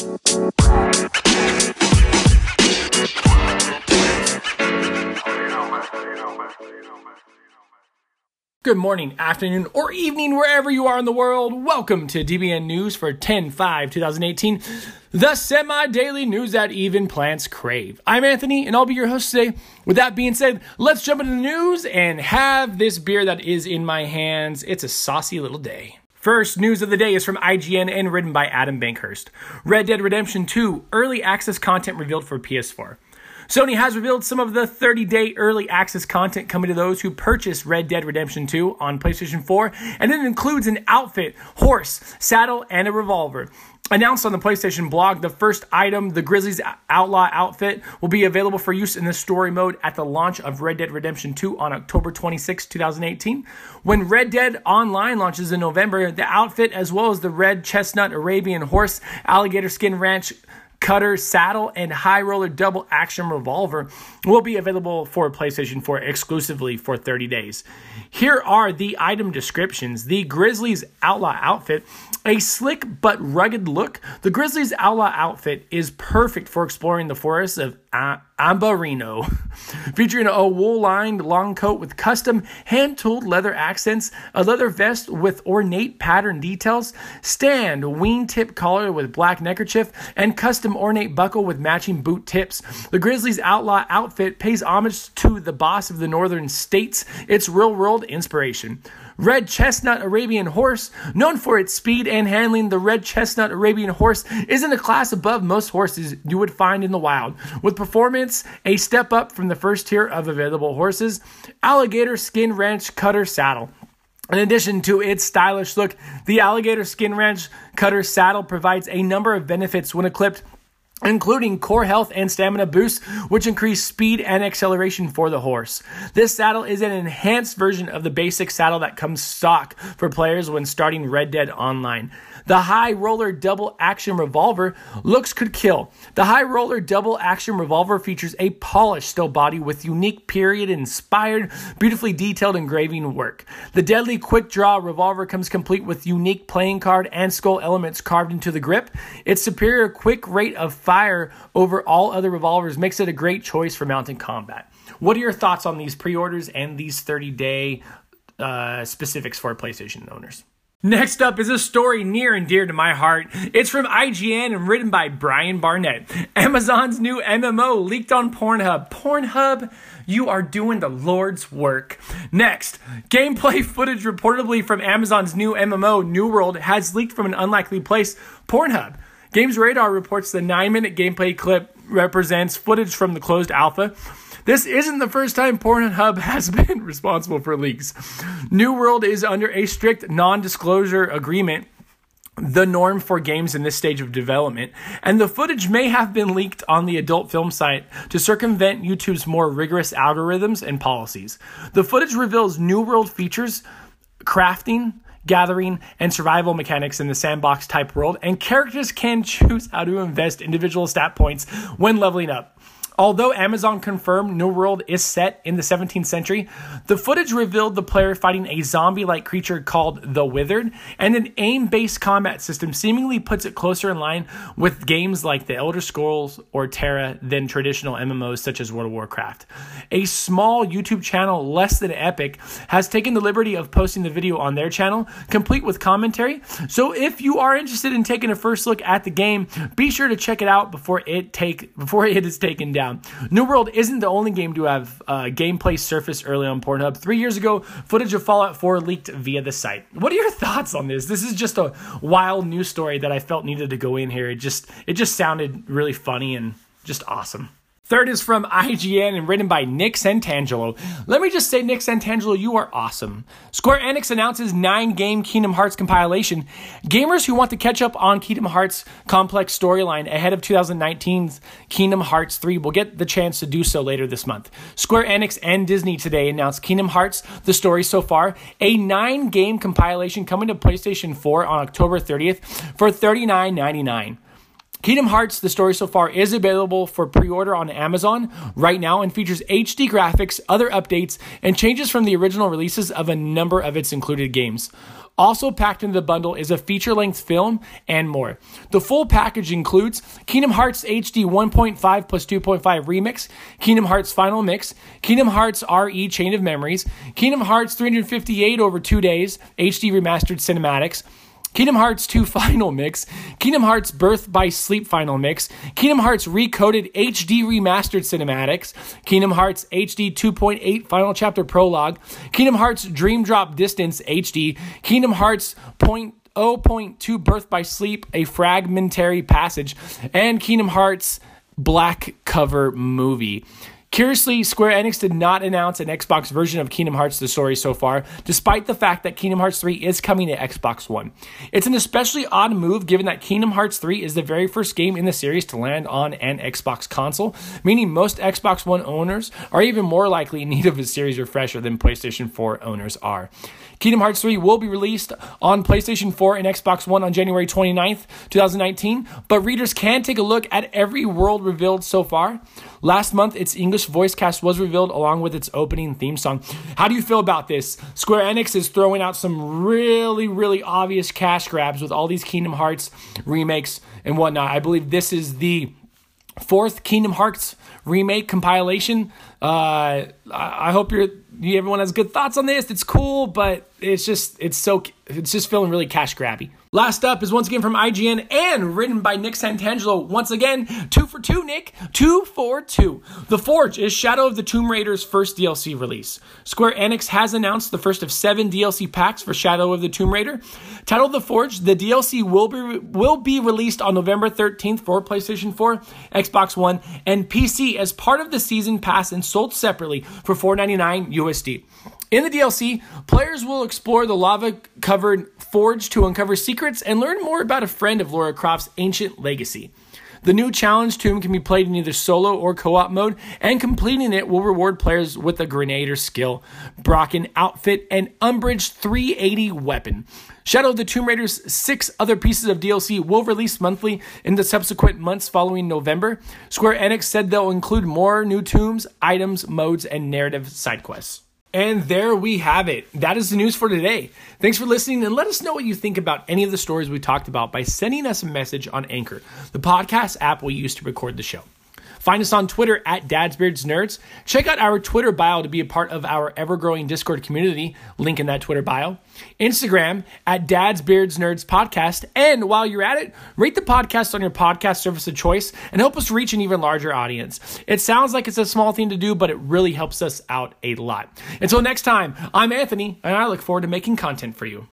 Good morning, afternoon, or evening, wherever you are in the world. Welcome to DBN News for 10 5 2018, the semi daily news that even plants crave. I'm Anthony, and I'll be your host today. With that being said, let's jump into the news and have this beer that is in my hands. It's a saucy little day. First news of the day is from IGN and written by Adam Bankhurst. Red Dead Redemption 2 early access content revealed for PS4. Sony has revealed some of the 30 day early access content coming to those who purchase Red Dead Redemption 2 on PlayStation 4, and it includes an outfit, horse, saddle, and a revolver. Announced on the PlayStation blog, the first item, the Grizzlies Outlaw outfit, will be available for use in the story mode at the launch of Red Dead Redemption 2 on October 26, 2018. When Red Dead Online launches in November, the outfit, as well as the red chestnut Arabian horse, alligator skin ranch, cutter, saddle, and high roller double action revolver will be available for PlayStation 4 exclusively for 30 days. Here are the item descriptions. The Grizzlies Outlaw outfit, a slick but rugged look. The Grizzlies Outlaw outfit is perfect for exploring the forests of Ambarino, featuring a wool lined long coat with custom hand tooled leather accents, a leather vest with ornate pattern details, stand a wingtip collar with black neckerchief, and custom ornate buckle with matching boot tips. The Grizzlies Outlaw outfit pays homage to the boss of the northern states, its real world inspiration. Red Chestnut Arabian Horse, known for its speed and handling, the Red Chestnut Arabian Horse is in a class above most horses you would find in the wild. With performance a step up from the first tier of available horses, Alligator Skin Ranch Cutter Saddle. In addition to its stylish look, the Alligator Skin Ranch Cutter saddle provides a number of benefits when equipped including core health and stamina boosts, which increase speed and acceleration for the horse. This saddle is an enhanced version of the basic saddle that comes stock for players when starting Red Dead Online. The high roller double action revolver looks could kill. The high roller double action revolver features a polished steel body with unique period inspired, beautifully detailed engraving work. The deadly quick draw revolver comes complete with unique playing card and skull elements carved into the grip. Its superior quick rate of fire over all other revolvers makes it a great choice for mountain combat. What are your thoughts on these pre orders and these 30 day uh, specifics for PlayStation owners? Next up is a story near and dear to my heart. It's from IGN and written by Brian Barnett. Amazon's new MMO leaked on Pornhub. Pornhub, you are doing the Lord's work. Next, gameplay footage reportedly from Amazon's new MMO, New World, has leaked from an unlikely place, Pornhub. Games Radar reports the 9 minute gameplay clip represents footage from the closed alpha. This isn't the first time Pornhub has been responsible for leaks. New World is under a strict non disclosure agreement the norm for games in this stage of development, and the footage may have been leaked on the adult film site to circumvent YouTube's more rigorous algorithms and policies. The footage reveals New World features crafting, gathering, and survival mechanics in the sandbox type world, and characters can choose how to invest individual stat points when leveling up. Although Amazon confirmed New World is set in the 17th century, the footage revealed the player fighting a zombie like creature called the Withered, and an aim based combat system seemingly puts it closer in line with games like The Elder Scrolls or Tera than traditional MMOs such as World of Warcraft. A small YouTube channel less than epic has taken the liberty of posting the video on their channel, complete with commentary. So if you are interested in taking a first look at the game, be sure to check it out before it take before it is taken down. New World isn't the only game to have uh, gameplay surfaced early on Pornhub. Three years ago, footage of Fallout 4 leaked via the site. What are your thoughts on this? This is just a wild news story that I felt needed to go in here. It just it just sounded really funny and just awesome. Third is from IGN and written by Nick Santangelo. Let me just say, Nick Santangelo, you are awesome. Square Enix announces nine game Kingdom Hearts compilation. Gamers who want to catch up on Kingdom Hearts' complex storyline ahead of 2019's Kingdom Hearts 3 will get the chance to do so later this month. Square Enix and Disney today announced Kingdom Hearts, the story so far, a nine game compilation coming to PlayStation 4 on October 30th for $39.99. Kingdom Hearts, the story so far, is available for pre order on Amazon right now and features HD graphics, other updates, and changes from the original releases of a number of its included games. Also packed into the bundle is a feature length film and more. The full package includes Kingdom Hearts HD 1.5 plus 2.5 Remix, Kingdom Hearts Final Mix, Kingdom Hearts RE Chain of Memories, Kingdom Hearts 358 over two days, HD Remastered Cinematics, Kingdom Hearts 2 Final Mix, Kingdom Hearts Birth by Sleep Final Mix, Kingdom Hearts Recoded HD Remastered Cinematics, Kingdom Hearts HD 2.8 Final Chapter Prologue, Kingdom Hearts Dream Drop Distance HD, Kingdom Hearts oh Point 0.2 Birth by Sleep, a fragmentary passage, and Kingdom Hearts Back Cover Movie. Curiously, Square Enix did not announce an Xbox version of Kingdom Hearts The Story so far, despite the fact that Kingdom Hearts 3 is coming to Xbox One. It's an especially odd move given that Kingdom Hearts 3 is the very first game in the series to land on an Xbox console, meaning most Xbox One owners are even more likely in need of a series refresher than PlayStation 4 owners are. Kingdom Hearts 3 will be released on PlayStation 4 and Xbox One on January 29th, 2019, but readers can take a look at every world revealed so far. Last month, its English voice cast was revealed along with its opening theme song. How do you feel about this? Square Enix is throwing out some really, really obvious cash grabs with all these Kingdom Hearts remakes and whatnot. I believe this is the fourth Kingdom Hearts remake compilation. Uh, I hope you're everyone has good thoughts on this. It's cool, but it's just it's so it's just feeling really cash grabby. Last up is once again from IGN and written by Nick Santangelo. Once again, two for two, Nick. Two for two. The Forge is Shadow of the Tomb Raider's first DLC release. Square Enix has announced the first of seven DLC packs for Shadow of the Tomb Raider. Titled The Forge, the DLC will be, will be released on November 13th for PlayStation 4, Xbox One, and PC as part of the season pass and sold separately for $4.99 USD. In the DLC, players will explore the lava covered forge to uncover secrets and learn more about a friend of Laura Croft's ancient legacy. The new challenge tomb can be played in either solo or co op mode, and completing it will reward players with a Grenadier skill, Brocken outfit, and Umbrage 380 weapon. Shadow of the Tomb Raider's six other pieces of DLC will release monthly in the subsequent months following November. Square Enix said they'll include more new tombs, items, modes, and narrative side quests. And there we have it. That is the news for today. Thanks for listening and let us know what you think about any of the stories we talked about by sending us a message on Anchor, the podcast app we use to record the show. Find us on Twitter at Dad's Beards Nerds. Check out our Twitter bio to be a part of our ever growing Discord community. Link in that Twitter bio. Instagram at Dad's Beards Nerds Podcast. And while you're at it, rate the podcast on your podcast service of choice and help us reach an even larger audience. It sounds like it's a small thing to do, but it really helps us out a lot. Until next time, I'm Anthony, and I look forward to making content for you.